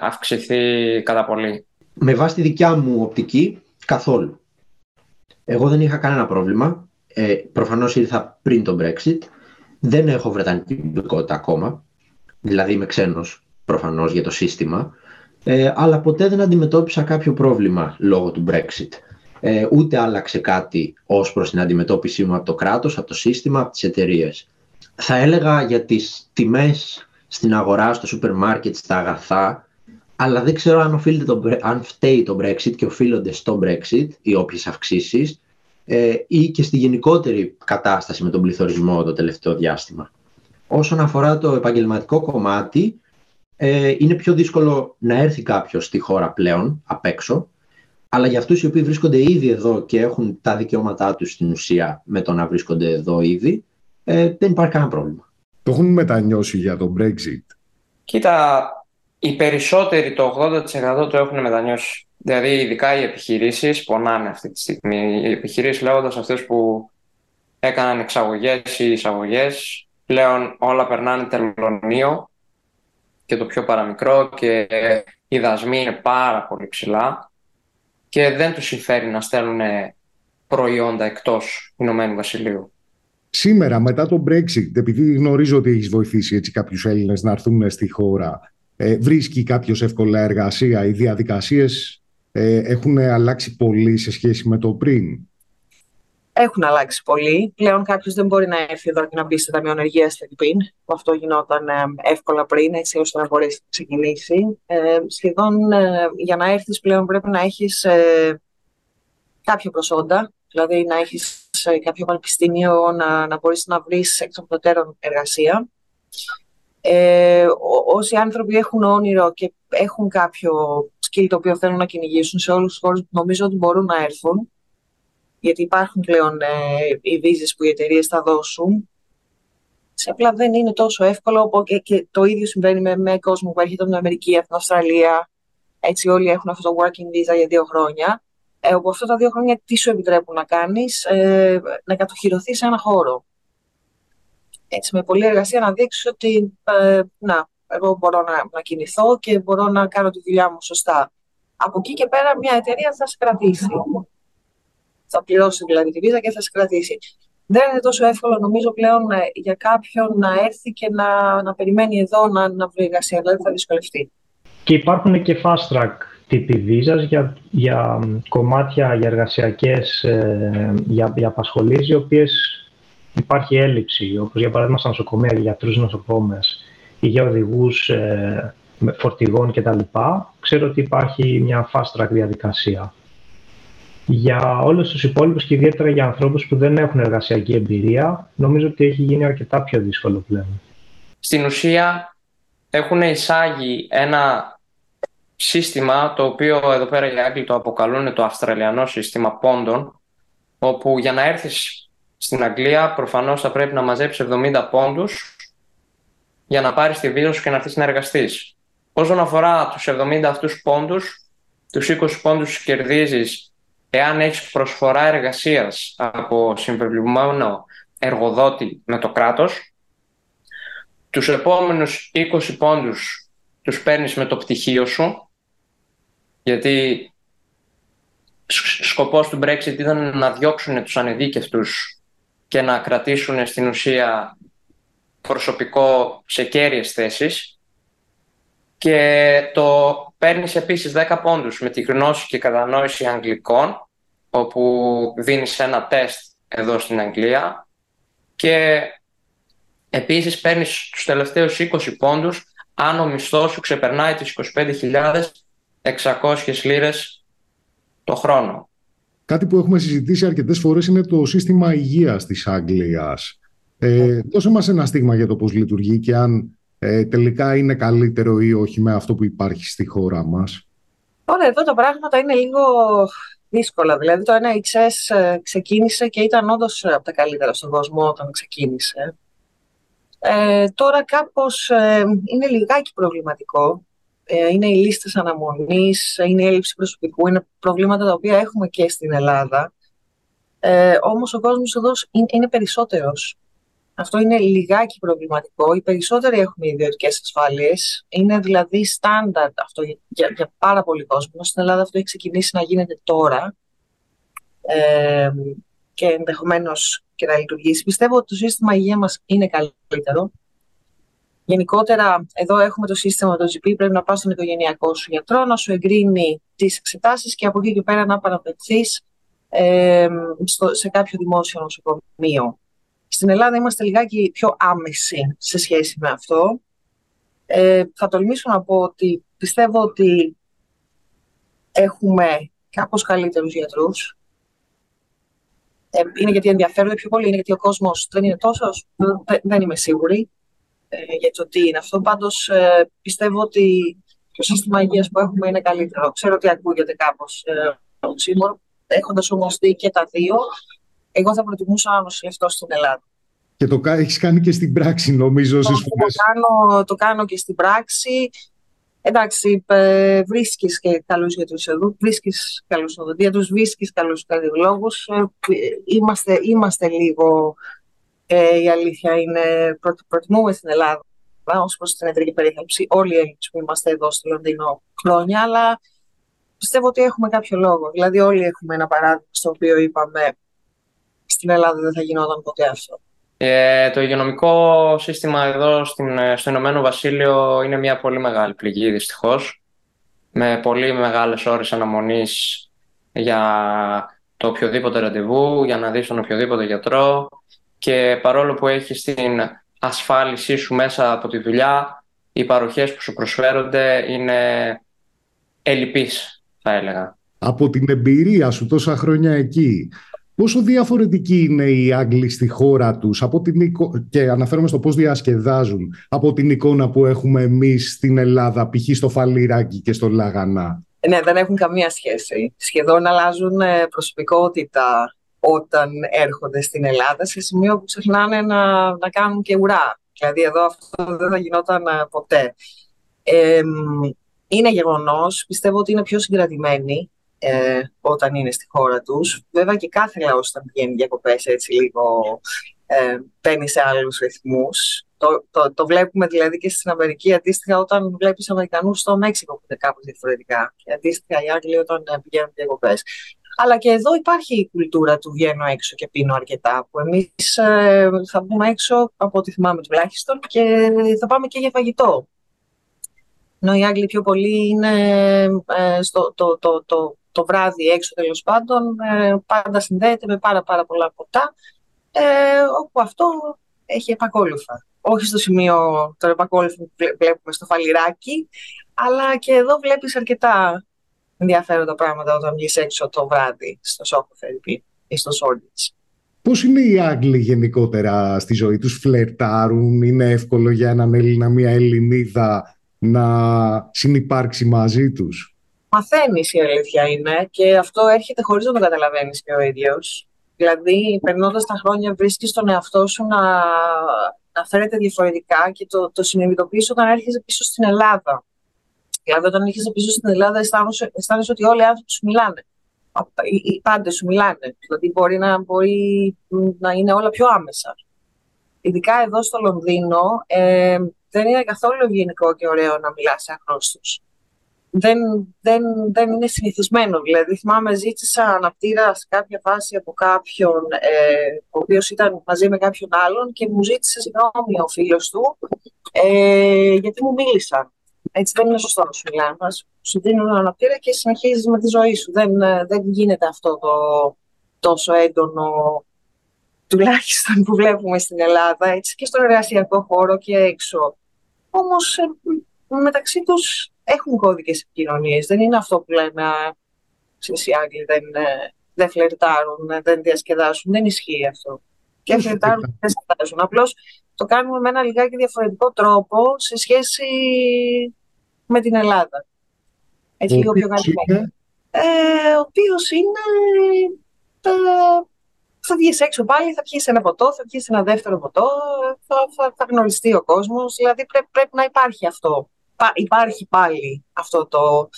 αυξηθεί κατά πολύ. Με βάση τη δικιά μου οπτική, καθόλου. Εγώ δεν είχα κανένα πρόβλημα. Ε, προφανώς ήρθα πριν το Brexit. Δεν έχω βρετανική υπηκότητα ακόμα. Δηλαδή είμαι ξένος προφανώς για το σύστημα ε, αλλά ποτέ δεν αντιμετώπισα κάποιο πρόβλημα λόγω του Brexit. Ε, ούτε άλλαξε κάτι ως προς την αντιμετώπιση μου από το κράτος, από το σύστημα, από τις εταιρείες. Θα έλεγα για τις τιμές στην αγορά, στο σούπερ μάρκετ, στα αγαθά, αλλά δεν ξέρω αν, το, αν φταίει το Brexit και οφείλονται στο Brexit οι όποιες αυξήσεις ε, ή και στη γενικότερη κατάσταση με τον πληθωρισμό το τελευταίο διάστημα. Όσον αφορά το επαγγελματικό κομμάτι, ε, είναι πιο δύσκολο να έρθει κάποιος στη χώρα πλέον απ' έξω. Αλλά για αυτούς οι οποίοι βρίσκονται ήδη εδώ και έχουν τα δικαιώματά τους στην ουσία με το να βρίσκονται εδώ ήδη, ε, δεν υπάρχει κανένα πρόβλημα. Το έχουν μετανιώσει για το Brexit. Κοίτα, οι περισσότεροι, το 80% το έχουν μετανιώσει. Δηλαδή, ειδικά οι επιχειρήσεις πονάνε αυτή τη στιγμή. Οι επιχειρήσεις λέγοντας αυτές που έκαναν εξαγωγές ή εισαγωγές, πλέον όλα περνάνε τελωνίο και το πιο παραμικρό και οι δασμοί είναι πάρα πολύ ψηλά και δεν τους συμφέρει να στέλνουν προϊόντα εκτός Ηνωμένου Βασιλείου. Σήμερα, μετά το Brexit, επειδή γνωρίζω ότι έχεις βοηθήσει έτσι κάποιους Έλληνες να έρθουν στη χώρα, ε, βρίσκει κάποιος εύκολα εργασία, οι διαδικασίες ε, έχουν αλλάξει πολύ σε σχέση με το πριν; Έχουν αλλάξει πολύ. Πλέον κάποιος δεν μπορεί να έρθει εδώ και να μπει σε ταμείο ενεργεία στην Αυτό γινόταν ε, εύκολα πριν, έτσι ώστε να μπορέσει να ξεκινήσει. Ε, σχεδόν ε, για να έρθεις πλέον πρέπει να έχεις ε, κάποια προσόντα. Δηλαδή να έχεις ε, κάποιο πανεπιστήμιο, να, να μπορείς να βρεις εξ των προτέρων εργασία. Ε, όσοι άνθρωποι έχουν όνειρο και έχουν κάποιο skill το οποίο θέλουν να κυνηγήσουν σε όλους τους χώρους, νομίζω ότι μπορούν να έρθουν γιατί υπάρχουν πλέον ε, οι βίζες που οι εταιρείες θα δώσουν. Σε απλά δεν είναι τόσο εύκολο και, και το ίδιο συμβαίνει με, με κόσμο που έρχεται από την Αμερική, από την Αυστραλία. Έτσι όλοι έχουν αυτό το working visa για δύο χρόνια. Ε, όπου αυτά τα δύο χρόνια τι σου επιτρέπουν να κάνεις, ε, να κατοχυρωθείς σε ένα χώρο. Έτσι, με πολλή εργασία να δείξεις ότι ε, να, εγώ μπορώ να, να κινηθώ και μπορώ να κάνω τη δουλειά μου σωστά. Από εκεί και πέρα μια εταιρεία θα σε κρατήσει θα πληρώσει δηλαδή τη βίζα και θα σε κρατήσει. Δεν είναι τόσο εύκολο νομίζω πλέον ε, για κάποιον να έρθει και να, να περιμένει εδώ να, να βρει εργασία, δηλαδή θα δυσκολευτεί. Και υπάρχουν και fast track τύποι βίζας για, για κομμάτια για εργασιακές, ε, για, για απασχολήσεις, οι οποίες υπάρχει έλλειψη, όπως για παράδειγμα στα νοσοκομεία, για γιατρούς νοσοκόμες ή για οδηγούς ε, φορτηγών κτλ. Ξέρω ότι υπάρχει μια fast track διαδικασία για όλους τους υπόλοιπους και ιδιαίτερα για ανθρώπους που δεν έχουν εργασιακή εμπειρία, νομίζω ότι έχει γίνει αρκετά πιο δύσκολο πλέον. Στην ουσία έχουν εισάγει ένα σύστημα το οποίο εδώ πέρα οι Άγγλοι το αποκαλούν το Αυστραλιανό σύστημα πόντων όπου για να έρθεις στην Αγγλία προφανώς θα πρέπει να μαζέψεις 70 πόντους για να πάρεις τη βίζα σου και να έρθεις να εργαστείς. Όσον αφορά τους 70 αυτούς πόντους, τους 20 πόντους κερδίζεις εάν έχεις προσφορά εργασίας από συμβεβλημένο εργοδότη με το κράτος, τους επόμενους 20 πόντους τους παίρνεις με το πτυχίο σου, γιατί σκοπός του Brexit ήταν να διώξουν τους ανεδίκευτους και να κρατήσουν στην ουσία προσωπικό σε κέρυες θέσεις και το παίρνεις επίσης 10 πόντους με τη γνώση και κατανόηση αγγλικών όπου δίνεις ένα τεστ εδώ στην Αγγλία και επίσης παίρνεις τους τελευταίους 20 πόντους αν ο μισθός σου ξεπερνάει τις 25.600 λίρες το χρόνο. Κάτι που έχουμε συζητήσει αρκετές φορές είναι το σύστημα υγείας της Αγγλίας. Ε, δώσε μας ένα στίγμα για το πώς λειτουργεί και αν ε, τελικά είναι καλύτερο ή όχι με αυτό που υπάρχει στη χώρα μας. Τώρα εδώ τα πράγματα είναι λίγο δύσκολα. Δηλαδή το NHS ε, ξεκίνησε και ήταν όντως από τα καλύτερα στον κόσμο όταν ξεκίνησε. Ε, τώρα κάπως ε, είναι λιγάκι προβληματικό. Ε, είναι οι λίστες αναμονής, είναι η έλλειψη προσωπικού, είναι προβλήματα τα οποία έχουμε και στην Ελλάδα. Ε, όμως ο κόσμος εδώ είναι, είναι περισσότερος. Αυτό είναι λιγάκι προβληματικό. Οι περισσότεροι έχουν ιδιωτικές ασφάλειες. Είναι δηλαδή στάνταρ αυτό για, για πάρα πολύ κόσμο. Στην Ελλάδα αυτό έχει ξεκινήσει να γίνεται τώρα ε, και ενδεχομένως και να λειτουργήσει. Πιστεύω ότι το σύστημα υγείας μας είναι καλύτερο. Γενικότερα, εδώ έχουμε το σύστημα το GP. Πρέπει να πας στον οικογενειακό σου γιατρό, να σου εγκρίνει τις εξετάσεις και από εκεί και πέρα να παραπευθείς ε, σε κάποιο δημόσιο νοσοκομείο. Στην Ελλάδα είμαστε λιγάκι πιο άμεση σε σχέση με αυτό. Ε, θα τολμήσω να πω ότι πιστεύω ότι έχουμε κάπως καλύτερους γιατρούς. Ε, είναι γιατί ενδιαφέρονται πιο πολύ, είναι γιατί ο κόσμος δεν είναι τόσος, δεν, είμαι σίγουρη ε, για το τι είναι αυτό. Πάντως ε, πιστεύω ότι το σύστημα υγείας που έχουμε είναι καλύτερο. Ξέρω ότι ακούγεται κάπως ε, έχοντας όμως δει και τα δύο, εγώ θα προτιμούσα να νοσηλευτώ στην Ελλάδα. Και το έχεις κάνει και στην πράξη, νομίζω, το, το, κάνω, το κάνω και στην πράξη. Εντάξει, ε, βρίσκεις και καλούς γιατρούς εδώ, βρίσκεις καλούς οδοντίατρους, βρίσκεις καλούς καρδιολόγους. Ε, είμαστε, είμαστε λίγο, ε, η αλήθεια είναι, προτιμούμε στην Ελλάδα ως προς την ιατρική περίθαλψη. Όλοι οι Έλληνες που είμαστε εδώ στο Λονδίνο χρόνια, αλλά πιστεύω ότι έχουμε κάποιο λόγο. Δηλαδή, όλοι έχουμε ένα παράδειγμα στο οποίο είπαμε στην Ελλάδα δεν θα γινόταν ποτέ αυτό. Ε, το υγειονομικό σύστημα εδώ στην, στο Ηνωμένο Βασίλειο είναι μια πολύ μεγάλη πληγή δυστυχώς με πολύ μεγάλες ώρες αναμονής για το οποιοδήποτε ραντεβού, για να δεις τον οποιοδήποτε γιατρό και παρόλο που έχεις την ασφάλισή σου μέσα από τη δουλειά, οι παροχές που σου προσφέρονται είναι ελλειπείς, θα έλεγα. Από την εμπειρία σου τόσα χρόνια εκεί, Πόσο διαφορετικοί είναι οι Άγγλοι στη χώρα τους από την και αναφέρομαι στο πώς διασκεδάζουν από την εικόνα που έχουμε εμείς στην Ελλάδα, π.χ. στο Φαλιράκι και στο Λαγανά; Ναι, δεν έχουν καμία σχέση. Σχεδόν αλλάζουν ε, προσωπικότητα όταν έρχονται στην Ελλάδα σε σημείο που ξεχνάνε να, να κάνουν και ουρά. Δηλαδή εδώ αυτό δεν θα γινόταν ε, ποτέ. Ε, είναι γεγονός, πιστεύω ότι είναι πιο συγκρατημένοι ε, όταν είναι στη χώρα τους. Βέβαια και κάθε λαός όταν πηγαίνει διακοπές έτσι λίγο ε, παίρνει σε άλλους ρυθμούς. Το, το, το, βλέπουμε δηλαδή και στην Αμερική αντίστοιχα όταν βλέπεις Αμερικανούς στο Μέξικο που είναι κάπως διαφορετικά. Και αντίστοιχα οι Άγγλοι όταν ε, πηγαίνουν διακοπές. Αλλά και εδώ υπάρχει η κουλτούρα του βγαίνω έξω και πίνω αρκετά. Που εμείς ε, θα μπούμε έξω, από ό,τι θυμάμαι τουλάχιστον, και θα πάμε και για φαγητό. Ενώ οι Άγγλοι πιο πολύ είναι ε, στο, το, το, το, το βράδυ έξω τέλος πάντων, ε, πάντα συνδέεται με πάρα, πάρα πολλά ποτά, ε, όπου αυτό έχει επακόλουθα. Όχι στο σημείο το επακόλουθο που βλέπουμε στο φαλιράκι, αλλά και εδώ βλέπεις αρκετά ενδιαφέροντα πράγματα όταν βγεις έξω το βράδυ στο Σόκο Φερρυπή ή στο Σόρντιτς. Πώς είναι οι Άγγλοι γενικότερα στη ζωή τους, φλερτάρουν, είναι εύκολο για έναν Έλληνα, μια Ελληνίδα να συνυπάρξει μαζί τους; Μαθαίνεις η αλήθεια είναι και αυτό έρχεται χωρίς να το καταλαβαίνεις και ο ίδιος. Δηλαδή, περνώντας τα χρόνια, βρίσκεις τον εαυτό σου να, να φέρεται διαφορετικά και το, το συνειδητοποιείς όταν έρχεσαι πίσω στην Ελλάδα. Δηλαδή, όταν έρχεσαι πίσω στην Ελλάδα, αισθάνεσαι, ότι όλοι οι άνθρωποι σου μιλάνε. Οι, οι πάντες σου μιλάνε. Δηλαδή, μπορεί να, μπορεί να είναι όλα πιο άμεσα. ειδικά εδώ στο Λονδίνο, ε, δεν είναι καθόλου ευγενικό και ωραίο να μιλάς σε αγνώστους. Δεν, δεν, δεν είναι συνηθισμένο. Δηλαδή, θυμάμαι, ζήτησα αναπτήρα σε κάποια φάση από κάποιον, ε, ο οποίος ήταν μαζί με κάποιον άλλον και μου ζήτησε συγγνώμη ο φίλος του, ε, γιατί μου μίλησαν. Έτσι δεν είναι σωστό να σου μιλάνε. Σου δίνουν αναπτήρα και συνεχίζεις με τη ζωή σου. Δεν, ε, δεν γίνεται αυτό το τόσο έντονο τουλάχιστον που βλέπουμε στην Ελλάδα, έτσι και στον εργασιακό χώρο και έξω. Όμως ε, μεταξύ τους έχουν κώδικες επικοινωνίες. Δεν είναι αυτό που λέμε οι Άγγλοι δεν, ε, δεν φλερτάρουν, δεν διασκεδάσουν. Δεν ισχύει αυτό. Και φλερτάρουν, δεν διασκεδάζουν. Απλώς το κάνουμε με ένα λιγάκι διαφορετικό τρόπο σε σχέση με την Ελλάδα. Έτσι λίγο πιο καλυμμένο. Ε, ο οποίος είναι ε, θα βγεις έξω πάλι, θα πιεις ένα ποτό, θα πιεις ένα δεύτερο ποτό, θα, θα, θα γνωριστεί ο κόσμος. Δηλαδή πρέπει, πρέπει να υπάρχει αυτό. Υπάρχει πάλι αυτό το,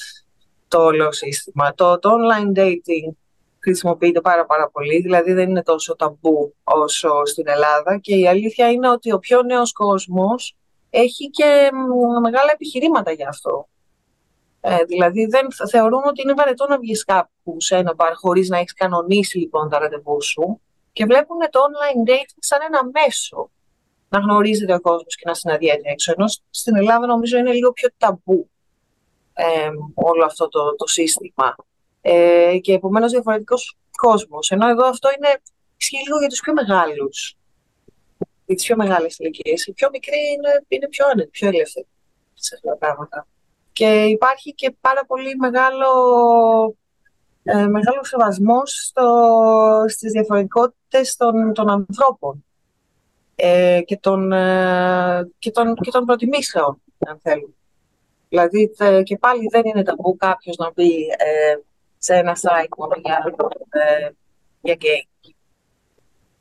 το όλο σύστημα. Το, το online dating χρησιμοποιείται πάρα πάρα πολύ, δηλαδή δεν είναι τόσο ταμπού όσο στην Ελλάδα και η αλήθεια είναι ότι ο πιο νέος κόσμος έχει και μεγάλα επιχειρήματα για αυτό. Ε, δηλαδή δεν θεωρούμε ότι είναι βαρετό να βγεις κάπου σε ένα μπαρ χωρίς να έχεις κανονίσει λοιπόν τα ραντεβού σου και βλέπουν το online dating σαν ένα μέσο να γνωρίζεται ο κόσμος και να συναντιέται έξω. Ενώ στην Ελλάδα νομίζω είναι λίγο πιο ταμπού ε, όλο αυτό το, το σύστημα. Ε, και επομένως διαφορετικός κόσμος. Ενώ εδώ αυτό είναι, ισχύει λίγο για τους πιο μεγάλους. Για τι πιο μεγάλες ηλικίες. Οι πιο μικροί είναι, είναι πιο άνετοι, πιο ελεύθεροι σε αυτά τα πράγματα. Και υπάρχει και πάρα πολύ μεγάλο, ε, μεγάλο σεβασμός στο, στις διαφορετικότητες των, των ανθρώπων ε, και, των, ε, και, των, και των προτιμήσεων, αν θέλουμε. Δηλαδή, και πάλι δεν είναι ταμπού κάποιος να μπει ε, σε ένα site μόνο για, ε, για gay.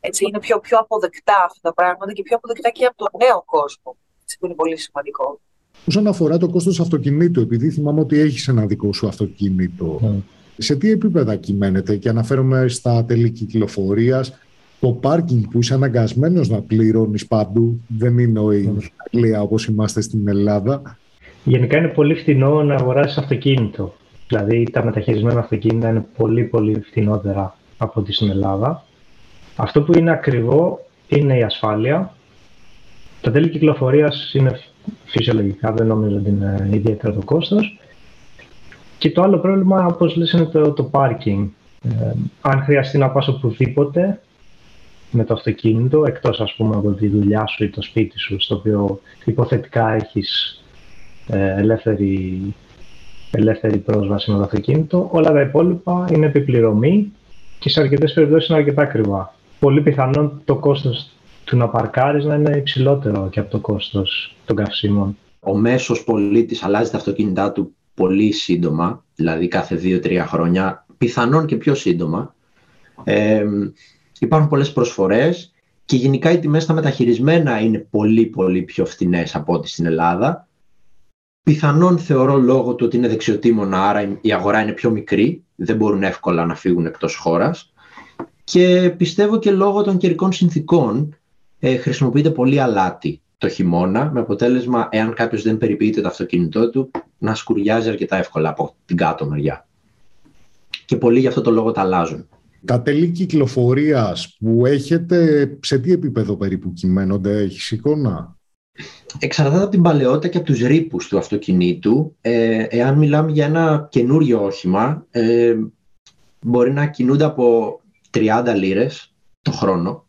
Έτσι, είναι πιο, πιο αποδεκτά αυτά τα πράγματα και πιο αποδεκτά και από τον νέο κόσμο. Έτσι, που είναι πολύ σημαντικό. Όσον αφορά το κόστος αυτοκινήτου, επειδή θυμάμαι ότι έχεις ένα δικό σου αυτοκίνητο, ναι. σε τι επίπεδα κυμαίνεται και αναφέρομαι στα τέλη κυκλοφορίας, το πάρκινγκ που είσαι αναγκασμένος να πληρώνεις παντού, δεν είναι ο η Αγγλία ναι. όπως είμαστε στην Ελλάδα. Γενικά είναι πολύ φθηνό να αγοράσεις αυτοκίνητο. Δηλαδή τα μεταχειρισμένα αυτοκίνητα είναι πολύ πολύ φθηνότερα από ό,τι στην Ελλάδα. Αυτό που είναι ακριβό είναι η ασφάλεια. Τα τέλη κυκλοφορίας είναι φυσιολογικά δεν νομίζω ότι είναι ιδιαίτερο το κόστος. Και το άλλο πρόβλημα, όπως λες, είναι το, το parking. Ε, αν χρειαστεί να πας οπουδήποτε με το αυτοκίνητο, εκτός ας πούμε από τη δουλειά σου ή το σπίτι σου, στο οποίο υποθετικά έχεις ε, ελεύθερη, ελεύθερη πρόσβαση με το αυτοκίνητο, όλα τα υπόλοιπα είναι επιπληρωμή και σε αρκετές περιπτώσεις είναι αρκετά ακριβά. Πολύ πιθανόν το κόστος του να παρκάρεις να είναι υψηλότερο και από το κόστος των καυσίμων. Ο μέσος πολίτης αλλάζει τα αυτοκίνητά του πολύ σύντομα, δηλαδή κάθε 2-3 χρόνια, πιθανόν και πιο σύντομα. Ε, υπάρχουν πολλές προσφορές και γενικά οι τιμές στα μεταχειρισμένα είναι πολύ πολύ πιο φθηνές από ό,τι στην Ελλάδα. Πιθανόν θεωρώ λόγω του ότι είναι δεξιοτήμωνα, άρα η αγορά είναι πιο μικρή, δεν μπορούν εύκολα να φύγουν εκτός χώρας. Και πιστεύω και λόγω των καιρικών συνθήκων, ε, χρησιμοποιείται πολύ αλάτι το χειμώνα, με αποτέλεσμα, εάν κάποιος δεν περιποιείται το αυτοκίνητό του, να σκουριάζει αρκετά εύκολα από την κάτω μεριά. Και πολλοί γι' αυτό το λόγο τα αλλάζουν. Τα τέλη κυκλοφορίας που έχετε, σε τι επίπεδο περίπου κυμαίνονται, έχει εικόνα; Εξαρτάται από την παλαιότητα και από τους ρήπους του αυτοκινήτου. Ε, εάν μιλάμε για ένα καινούριο όχημα, ε, μπορεί να κινούνται από 30 λίρες το χρόνο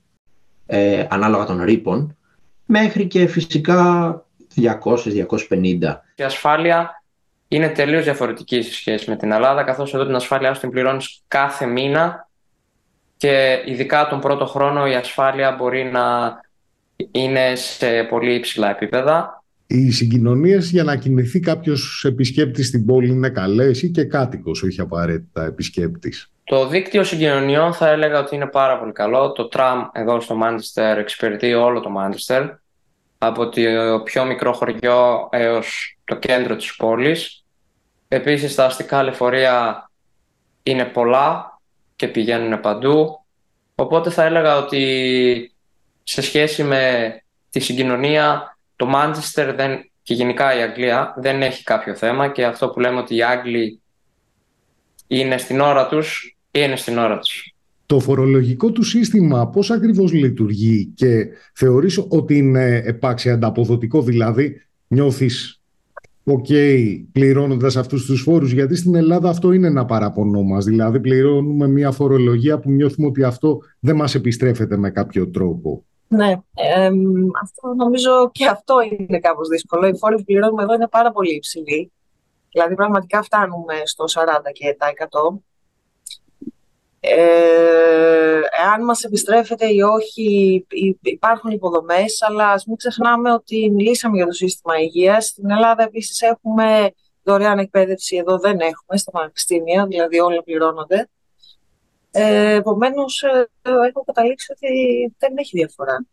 ε, ανάλογα των ρήπων, μέχρι και φυσικά 200-250. Η ασφάλεια είναι τελείως διαφορετική σε σχέση με την Ελλάδα, καθώς εδώ την ασφάλειά σου την πληρώνεις κάθε μήνα και ειδικά τον πρώτο χρόνο η ασφάλεια μπορεί να είναι σε πολύ υψηλά επίπεδα. Οι συγκοινωνίες για να κινηθεί κάποιος επισκέπτης στην πόλη είναι καλές ή και κάτοικος, όχι απαραίτητα επισκέπτης; Το δίκτυο συγκοινωνιών θα έλεγα ότι είναι πάρα πολύ καλό. Το τραμ εδώ στο Μάντσεστερ εξυπηρετεί όλο το Μάντσεστερ από το πιο μικρό χωριό έως το κέντρο της πόλης. Επίσης τα αστικά λεωφορεία είναι πολλά και πηγαίνουν παντού. Οπότε θα έλεγα ότι σε σχέση με τη συγκοινωνία, το Manchester δεν, και γενικά η Αγγλία δεν έχει κάποιο θέμα και αυτό που λέμε ότι οι Άγγλοι είναι στην ώρα τους, είναι στην ώρα τους. Το φορολογικό του σύστημα πώς ακριβώς λειτουργεί και θεωρείς ότι είναι επάξια ανταποδοτικό, δηλαδή νιώθεις OK, okay, πληρώνοντας αυτούς τους φόρους, γιατί στην Ελλάδα αυτό είναι ένα παράπονό μας. Δηλαδή, πληρώνουμε μια φορολογία που νιώθουμε ότι αυτό δεν μας επιστρέφεται με κάποιο τρόπο. Ναι, ε, αυτό νομίζω και αυτό είναι κάπως δύσκολο. Οι φόροι που πληρώνουμε εδώ είναι πάρα πολύ υψηλοί. Δηλαδή, πραγματικά φτάνουμε στο 40 τοις 100. Ε, εάν μας επιστρέφεται ή όχι, υπάρχουν υποδομές, αλλά ας μην ξεχνάμε ότι μιλήσαμε για το σύστημα υγείας. Στην Ελλάδα επίσης έχουμε δωρεάν εκπαίδευση, εδώ δεν έχουμε στα πανεπιστήμια, δηλαδή όλα πληρώνονται. Ε, Επομένως, ε, έχω καταλήξει ότι δεν έχει διαφορά.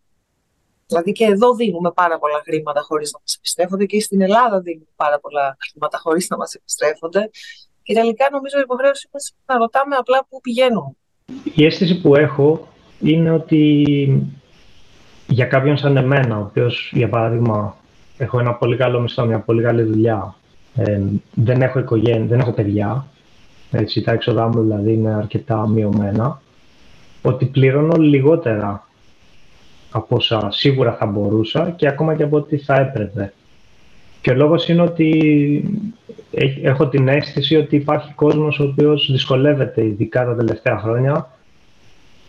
Δηλαδή και εδώ δίνουμε πάρα πολλά χρήματα χωρίς να μας επιστρέφονται και στην Ελλάδα δίνουμε πάρα πολλά χρήματα χωρίς να μας επιστρέφονται. Και τελικά νομίζω η υποχρέωση μας να ρωτάμε απλά πού πηγαίνουν. Η αίσθηση που έχω είναι ότι για κάποιον σαν εμένα, ο οποίος για παράδειγμα έχω ένα πολύ καλό μισθό, μια πολύ καλή δουλειά, ε, δεν έχω οικογένεια, δεν έχω παιδιά, έτσι, τα έξοδά μου δηλαδή είναι αρκετά μειωμένα, ότι πληρώνω λιγότερα από όσα σίγουρα θα μπορούσα και ακόμα και από ό,τι θα έπρεπε. Και ο λόγος είναι ότι έχω την αίσθηση ότι υπάρχει κόσμος ο οποίος δυσκολεύεται ειδικά τα τελευταία χρόνια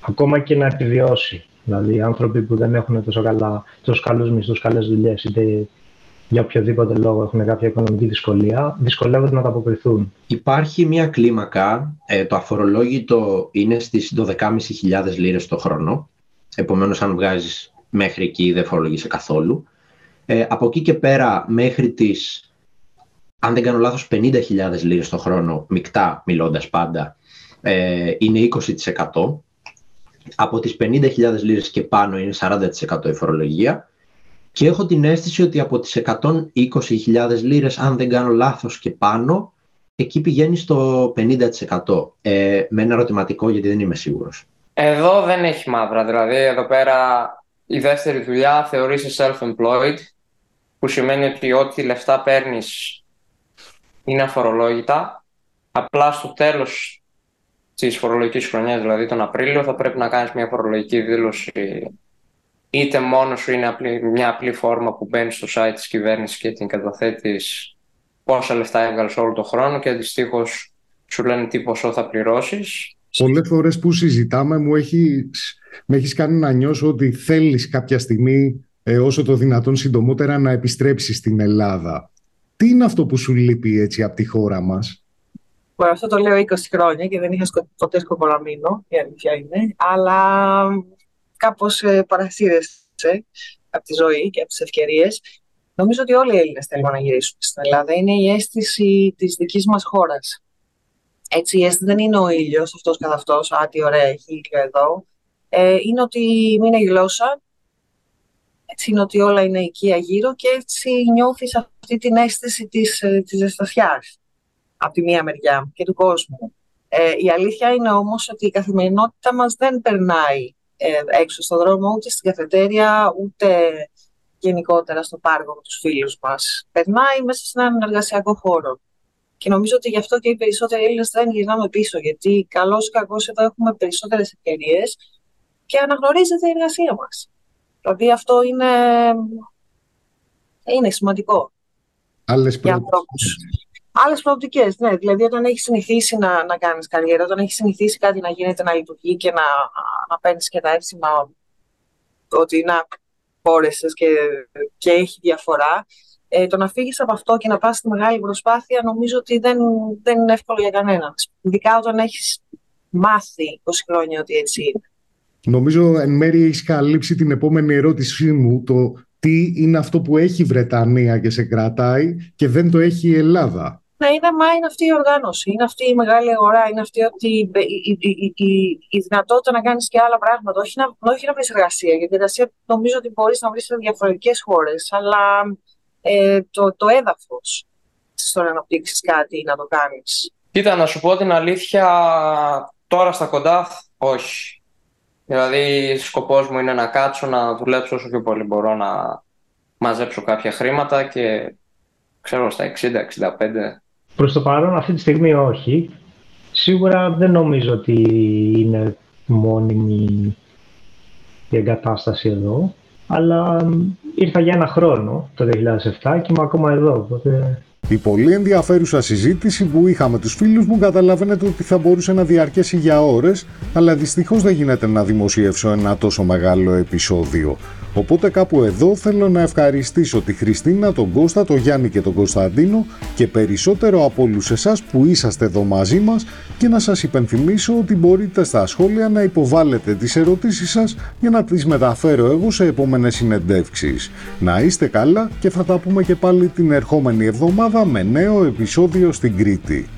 ακόμα και να επιβιώσει. Δηλαδή άνθρωποι που δεν έχουν τόσο, καλά, τόσο καλούς μισθούς, καλές δουλειές είτε για οποιοδήποτε λόγο έχουν κάποια οικονομική δυσκολία, δυσκολεύονται να τα αποκριθούν. Υπάρχει μια κλίμακα, ε, το αφορολόγητο είναι στις 12.500 λίρες το χρόνο, επομένως αν βγάζεις μέχρι εκεί δεν φορολογείσαι καθόλου. Ε, από εκεί και πέρα μέχρι τις, αν δεν κάνω λάθος, 50.000 λίρες το χρόνο, μεικτά μιλώντας πάντα, ε, είναι 20%. Από τις 50.000 λίρες και πάνω είναι 40% η φορολογία και έχω την αίσθηση ότι από τις 120.000 λίρες, αν δεν κάνω λάθος και πάνω, εκεί πηγαίνει στο 50%. Ε, με ένα ερωτηματικό γιατί δεν είμαι σίγουρος. Εδώ δεν έχει μαύρα. Δηλαδή, εδώ πέρα η δεύτερη δουλειά θεωρείσαι self-employed, που σημαίνει ότι ό,τι λεφτά παίρνεις είναι αφορολόγητα. Απλά στο τέλος της φορολογικής χρονιάς, δηλαδή τον Απρίλιο, θα πρέπει να κάνεις μια φορολογική δήλωση είτε μόνο σου είναι απλή, μια απλή φόρμα που μπαίνεις στο site της κυβέρνησης και την καταθέτεις πόσα λεφτά έβγαλες όλο τον χρόνο και αντιστοίχως σου λένε τι ποσό θα πληρώσεις. Πολλές φορές που συζητάμε μου έχεις, με έχεις κάνει να νιώσω ότι θέλεις κάποια στιγμή ε, όσο το δυνατόν συντομότερα να επιστρέψεις στην Ελλάδα. Τι είναι αυτό που σου λείπει έτσι από τη χώρα μας; αυτό το λέω 20 χρόνια και δεν είχα ποτέ σκοπό να μείνω, η αλήθεια είναι. Αλλά κάπως ε, παρασύρεσαι από τη ζωή και από τις ευκαιρίες. Νομίζω ότι όλοι οι Έλληνες θέλουν να γυρίσουν στην Ελλάδα. Είναι η αίσθηση της δικής μας χώρας. Έτσι, η αίσθηση δεν είναι ο ήλιος αυτός καθ' αυτός, α, τι ωραία έχει ήλιο εδώ. Ε, είναι ότι είναι η γλώσσα, έτσι είναι ότι όλα είναι οικία γύρω και έτσι νιώθεις αυτή την αίσθηση της, ε, της ζεστασιάς από τη μία μεριά και του κόσμου. Ε, η αλήθεια είναι όμως ότι η καθημερινότητα μας δεν περνάει ε, έξω στον δρόμο, ούτε στην καφετέρια, ούτε γενικότερα στο πάρκο με τους φίλους μας. Περνάει μέσα σε έναν εργασιακό χώρο. Και νομίζω ότι γι' αυτό και οι περισσότεροι Έλληνες δεν γυρνάμε πίσω, γιατί καλό ή κακό εδώ έχουμε περισσότερες ευκαιρίες και αναγνωρίζεται η εργασία μας. Δηλαδή αυτό είναι, είναι σημαντικό. Άλλες Άλλες προοπτικές, ναι. Δηλαδή, όταν έχεις συνηθίσει να, να κάνεις καριέρα, όταν έχεις συνηθίσει κάτι να γίνεται να λειτουργεί και να, να παίρνεις και τα εύσημα ότι να μπόρεσες και, και έχει διαφορά. Ε, το να φύγεις από αυτό και να πας στη μεγάλη προσπάθεια, νομίζω ότι δεν, δεν είναι εύκολο για κανέναν. Ειδικά όταν έχεις μάθει 20 χρόνια ότι έτσι είναι. Νομίζω εν μέρει έχεις καλύψει την επόμενη ερώτησή μου, το τι είναι αυτό που έχει η Βρετανία και σε κρατάει και δεν το έχει η Ελλάδα. Ναι, είναι, μα είναι αυτή η οργάνωση, είναι αυτή η μεγάλη αγορά, είναι αυτή η, η, η, η, η δυνατότητα να κάνεις και άλλα πράγματα. Όχι να, όχι να βρεις εργασία, γιατί εργασία νομίζω ότι μπορείς να βρεις σε διαφορετικές χώρες, αλλά ε, το, το έδαφος στο να αναπτύξεις κάτι ή να το κάνεις. Κοίτα, να σου πω την αλήθεια, τώρα στα κοντά, όχι. Δηλαδή, σκοπός μου είναι να κάτσω, να δουλέψω όσο πιο πολύ μπορώ, να μαζέψω κάποια χρήματα και ξέρω στα 60-65. Προς το παρόν αυτή τη στιγμή όχι. Σίγουρα δεν νομίζω ότι είναι μόνιμη η εγκατάσταση εδώ. Αλλά ήρθα για ένα χρόνο το 2007 και είμαι ακόμα εδώ. Οπότε η πολύ ενδιαφέρουσα συζήτηση που είχα με τους φίλους μου καταλαβαίνετε ότι θα μπορούσε να διαρκέσει για ώρες, αλλά δυστυχώς δεν γίνεται να δημοσιεύσω ένα τόσο μεγάλο επεισόδιο. Οπότε κάπου εδώ θέλω να ευχαριστήσω τη Χριστίνα, τον Κώστα, τον Γιάννη και τον Κωνσταντίνο και περισσότερο από όλους εσάς που είσαστε εδώ μαζί μας και να σας υπενθυμίσω ότι μπορείτε στα σχόλια να υποβάλλετε τις ερωτήσεις σας για να τις μεταφέρω εγώ σε επόμενες συνεντεύξεις. Να είστε καλά και θα τα πούμε και πάλι την ερχόμενη εβδομάδα με νέο επεισόδιο στην Κρήτη.